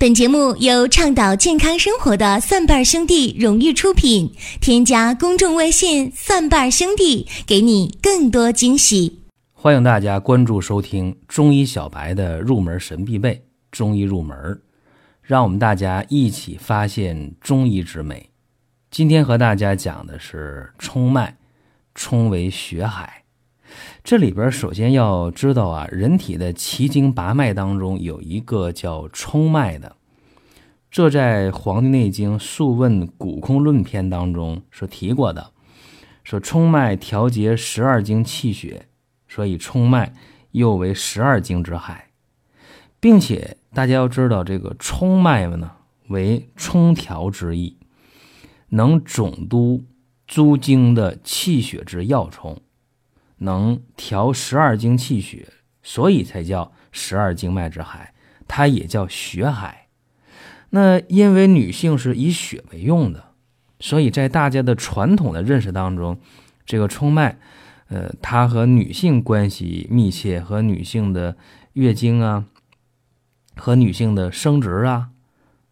本节目由倡导健康生活的蒜瓣兄弟荣誉出品。添加公众微信“蒜瓣兄弟”，给你更多惊喜。欢迎大家关注收听中医小白的入门神必备《中医入门》，让我们大家一起发现中医之美。今天和大家讲的是冲脉，冲为血海。这里边首先要知道啊，人体的奇经八脉当中有一个叫冲脉的，这在《黄帝内经·素问·古空论篇》当中是提过的，说冲脉调节十二经气血，所以冲脉又为十二经之海，并且大家要知道这个冲脉呢为冲调之意，能总督诸经的气血之要冲。能调十二经气血，所以才叫十二经脉之海，它也叫血海。那因为女性是以血为用的，所以在大家的传统的认识当中，这个冲脉，呃，它和女性关系密切，和女性的月经啊，和女性的生殖啊，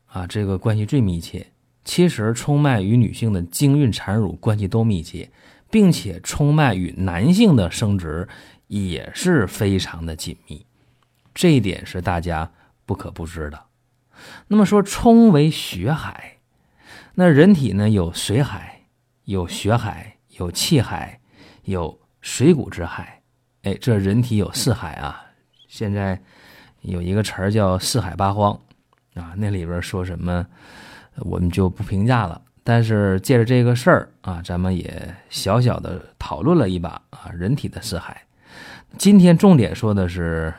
啊，这个关系最密切。其实冲脉与女性的经孕产乳关系都密切。并且冲脉与男性的生殖也是非常的紧密，这一点是大家不可不知的。那么说冲为血海，那人体呢有水海、有血海、有气海、有水谷之海，哎，这人体有四海啊。现在有一个词儿叫四海八荒啊，那里边说什么我们就不评价了。但是借着这个事儿啊，咱们也小小的讨论了一把啊，人体的四海。今天重点说的是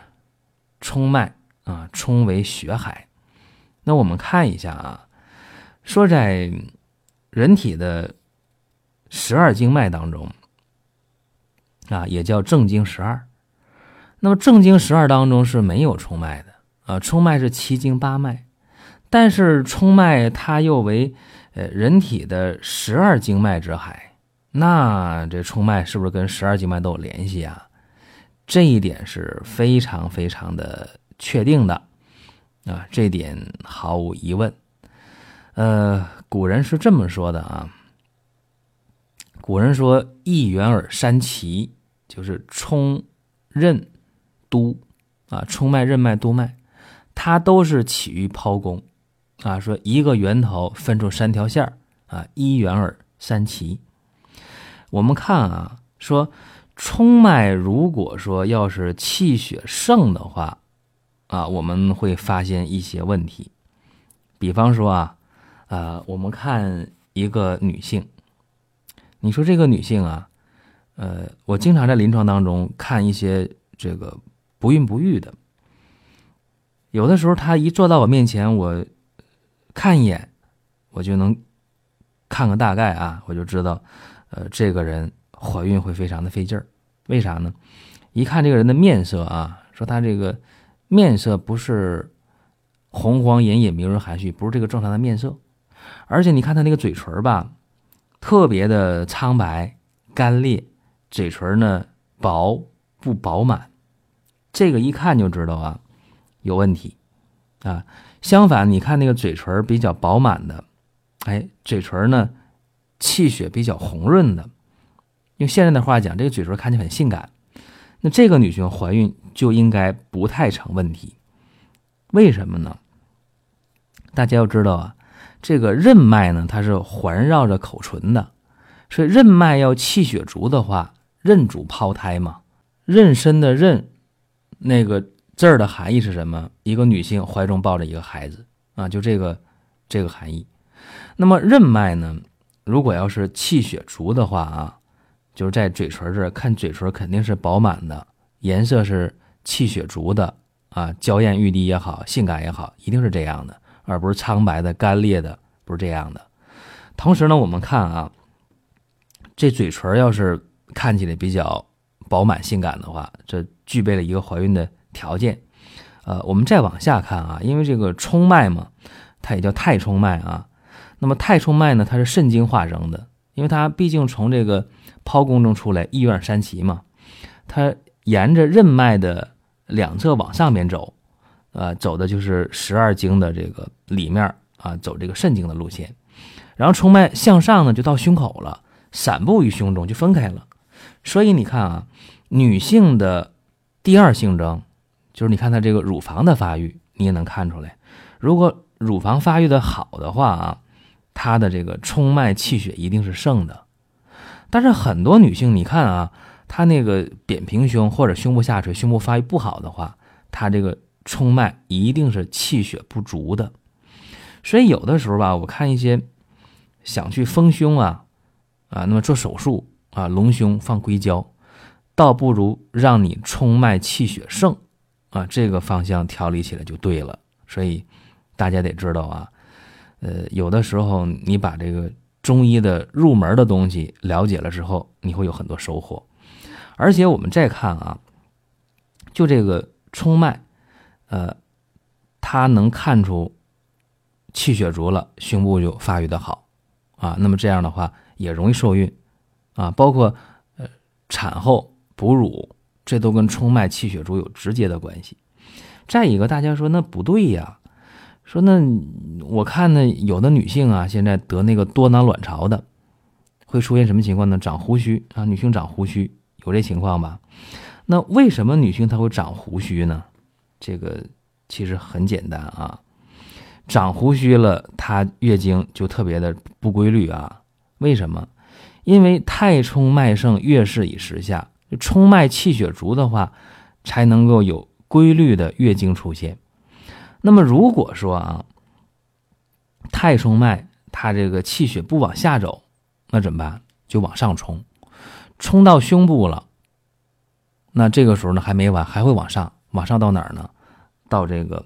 冲脉啊，冲为血海。那我们看一下啊，说在人体的十二经脉当中啊，也叫正经十二。那么正经十二当中是没有冲脉的啊，冲脉是七经八脉，但是冲脉它又为。呃，人体的十二经脉之海，那这冲脉是不是跟十二经脉都有联系啊？这一点是非常非常的确定的啊，这点毫无疑问。呃，古人是这么说的啊，古人说“一元耳三奇”，就是冲、任、督啊，冲脉、任脉、督脉，它都是起于剖宫。啊，说一个源头分出三条线啊，一元耳三奇。我们看啊，说冲脉如果说要是气血盛的话，啊，我们会发现一些问题。比方说啊，啊，我们看一个女性，你说这个女性啊，呃，我经常在临床当中看一些这个不孕不育的，有的时候她一坐到我面前，我。看一眼，我就能看个大概啊，我就知道，呃，这个人怀孕会非常的费劲儿。为啥呢？一看这个人的面色啊，说他这个面色不是红黄隐隐、明润含蓄，不是这个正常的面色。而且你看他那个嘴唇吧，特别的苍白、干裂，嘴唇呢薄不饱满，这个一看就知道啊有问题啊。相反，你看那个嘴唇比较饱满的，哎，嘴唇呢，气血比较红润的，用现在的话讲，这个嘴唇看起来很性感。那这个女性怀孕就应该不太成问题。为什么呢？大家要知道啊，这个任脉呢，它是环绕着口唇的，所以任脉要气血足的话，任主胞胎嘛，妊娠的妊，那个。字儿的含义是什么？一个女性怀中抱着一个孩子啊，就这个这个含义。那么任脉呢？如果要是气血足的话啊，就是在嘴唇这儿看嘴唇肯定是饱满的，颜色是气血足的啊，娇艳欲滴也好，性感也好，一定是这样的，而不是苍白的、干裂的，不是这样的。同时呢，我们看啊，这嘴唇要是看起来比较饱满、性感的话，这具备了一个怀孕的。条件，呃，我们再往下看啊，因为这个冲脉嘛，它也叫太冲脉啊。那么太冲脉呢，它是肾经化生的，因为它毕竟从这个剖宫中出来，一院三奇嘛，它沿着任脉的两侧往上面走，呃，走的就是十二经的这个里面啊，走这个肾经的路线。然后冲脉向上呢，就到胸口了，散布于胸中，就分开了。所以你看啊，女性的第二性征，就是你看她这个乳房的发育，你也能看出来。如果乳房发育的好的话啊，她的这个冲脉气血一定是盛的。但是很多女性，你看啊，她那个扁平胸或者胸部下垂、胸部发育不好的话，她这个冲脉一定是气血不足的。所以有的时候吧，我看一些。想去丰胸啊，啊，那么做手术啊，隆胸放硅胶，倒不如让你冲脉气血盛啊，这个方向调理起来就对了。所以大家得知道啊，呃，有的时候你把这个中医的入门的东西了解了之后，你会有很多收获。而且我们再看啊，就这个冲脉，呃，它能看出气血足了，胸部就发育的好。啊，那么这样的话也容易受孕，啊，包括呃产后哺乳，这都跟冲脉气血足有直接的关系。再一个，大家说那不对呀，说那我看呢，有的女性啊，现在得那个多囊卵巢的，会出现什么情况呢？长胡须啊，女性长胡须有这情况吧？那为什么女性她会长胡须呢？这个其实很简单啊。长胡须了，她月经就特别的不规律啊？为什么？因为太冲脉盛，月事以时下，就冲脉气血足的话，才能够有规律的月经出现。那么如果说啊，太冲脉它这个气血不往下走，那怎么办？就往上冲，冲到胸部了。那这个时候呢，还没完，还会往上，往上到哪儿呢？到这个。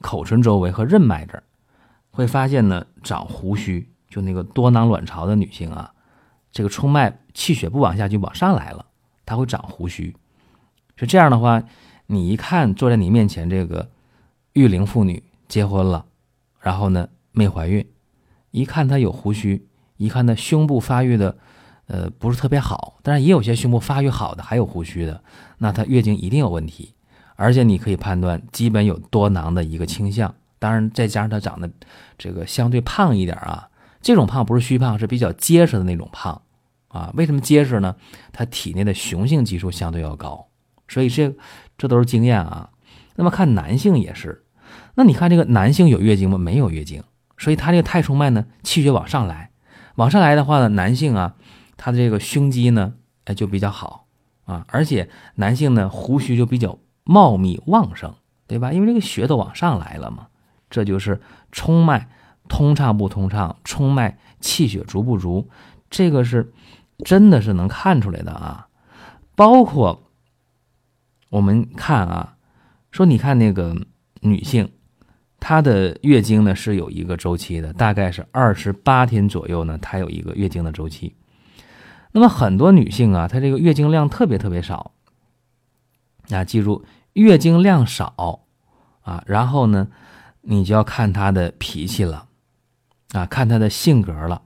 口唇周围和任脉这儿，会发现呢长胡须，就那个多囊卵巢的女性啊，这个冲脉气血不往下就往上来了，它会长胡须。是这样的话，你一看坐在你面前这个育龄妇女结婚了，然后呢没怀孕，一看她有胡须，一看她胸部发育的呃不是特别好，但是也有些胸部发育好的还有胡须的，那她月经一定有问题。而且你可以判断，基本有多囊的一个倾向。当然，再加上她长得这个相对胖一点啊，这种胖不是虚胖，是比较结实的那种胖啊。为什么结实呢？他体内的雄性激素相对要高，所以这这都是经验啊。那么看男性也是，那你看这个男性有月经吗？没有月经，所以他这个太冲脉呢，气血往上来，往上来的话呢，男性啊，他的这个胸肌呢，哎就比较好啊，而且男性呢，胡须就比较。茂密旺盛，对吧？因为这个血都往上来了嘛，这就是冲脉通畅不通畅，冲脉气血足不足，这个是真的是能看出来的啊。包括我们看啊，说你看那个女性，她的月经呢是有一个周期的，大概是二十八天左右呢，她有一个月经的周期。那么很多女性啊，她这个月经量特别特别少。啊，记住，月经量少啊，然后呢，你就要看她的脾气了，啊，看她的性格了。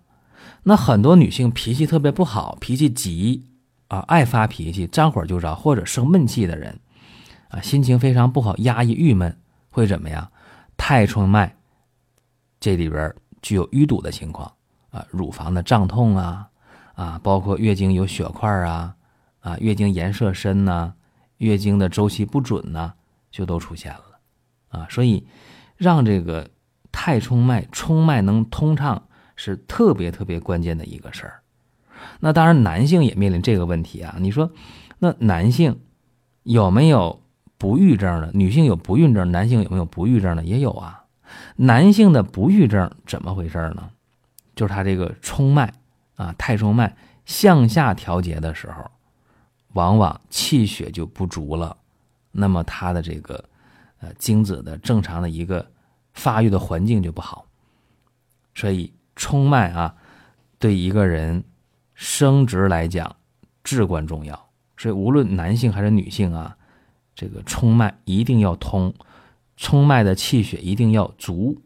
那很多女性脾气特别不好，脾气急啊，爱发脾气，张火就着，或者生闷气的人，啊，心情非常不好，压抑郁闷，会怎么样？太冲脉这里边具有淤堵的情况啊，乳房的胀痛啊，啊，包括月经有血块啊，啊，月经颜色深呐。月经的周期不准呐，就都出现了，啊，所以让这个太冲脉冲脉能通畅是特别特别关键的一个事儿。那当然，男性也面临这个问题啊。你说，那男性有没有不育症的？女性有不孕症，男性有没有不育症的？也有啊。男性的不育症怎么回事呢？就是他这个冲脉啊，太冲脉向下调节的时候。往往气血就不足了，那么他的这个呃精子的正常的一个发育的环境就不好，所以冲脉啊对一个人生殖来讲至关重要。所以无论男性还是女性啊，这个冲脉一定要通，冲脉的气血一定要足，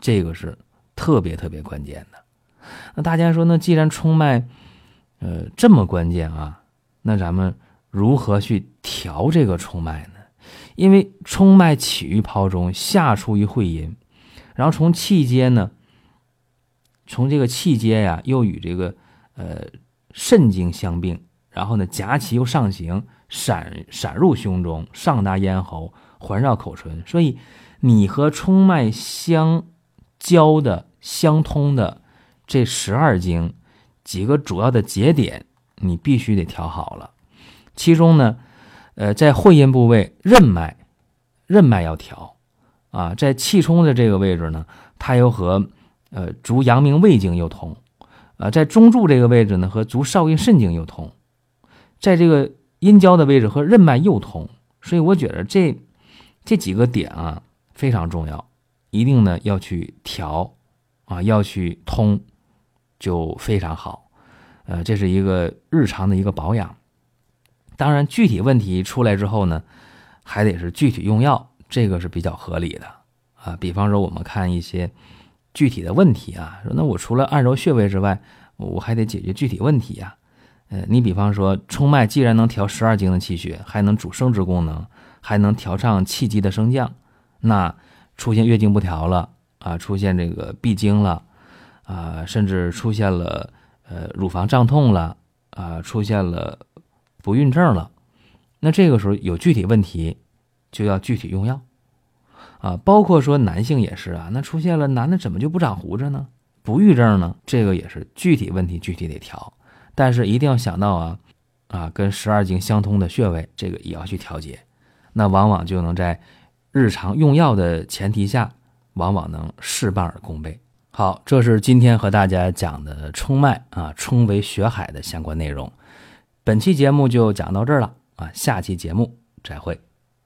这个是特别特别关键的。那大家说，那既然冲脉呃这么关键啊？那咱们如何去调这个冲脉呢？因为冲脉起于胞中，下出于会阴，然后从气间呢，从这个气街呀，又与这个呃肾经相并，然后呢夹脐又上行，闪闪入胸中，上达咽喉，环绕口唇。所以你和冲脉相交的、相通的这十二经几个主要的节点，你必须得调好了。其中呢。呃，在会阴部位，任脉，任脉要调，啊，在气冲的这个位置呢，它又和呃足阳明胃经又通，啊，在中柱这个位置呢，和足少阴肾经又通，在这个阴交的位置和任脉又通，所以我觉得这这几个点啊非常重要，一定呢要去调，啊，要去通，就非常好，呃，这是一个日常的一个保养。当然，具体问题出来之后呢，还得是具体用药，这个是比较合理的啊。比方说，我们看一些具体的问题啊，说那我除了按揉穴位之外，我还得解决具体问题呀。呃，你比方说，冲脉既然能调十二经的气血，还能主生殖功能，还能调畅气机的升降，那出现月经不调了啊，出现这个闭经了啊，甚至出现了呃乳房胀痛了啊，出现了。不孕症了，那这个时候有具体问题，就要具体用药，啊，包括说男性也是啊，那出现了男的怎么就不长胡子呢？不育症呢？这个也是具体问题，具体得调，但是一定要想到啊，啊，跟十二经相通的穴位，这个也要去调节，那往往就能在日常用药的前提下，往往能事半而功倍。好，这是今天和大家讲的冲脉啊，冲为血海的相关内容。本期节目就讲到这儿了啊，下期节目再会。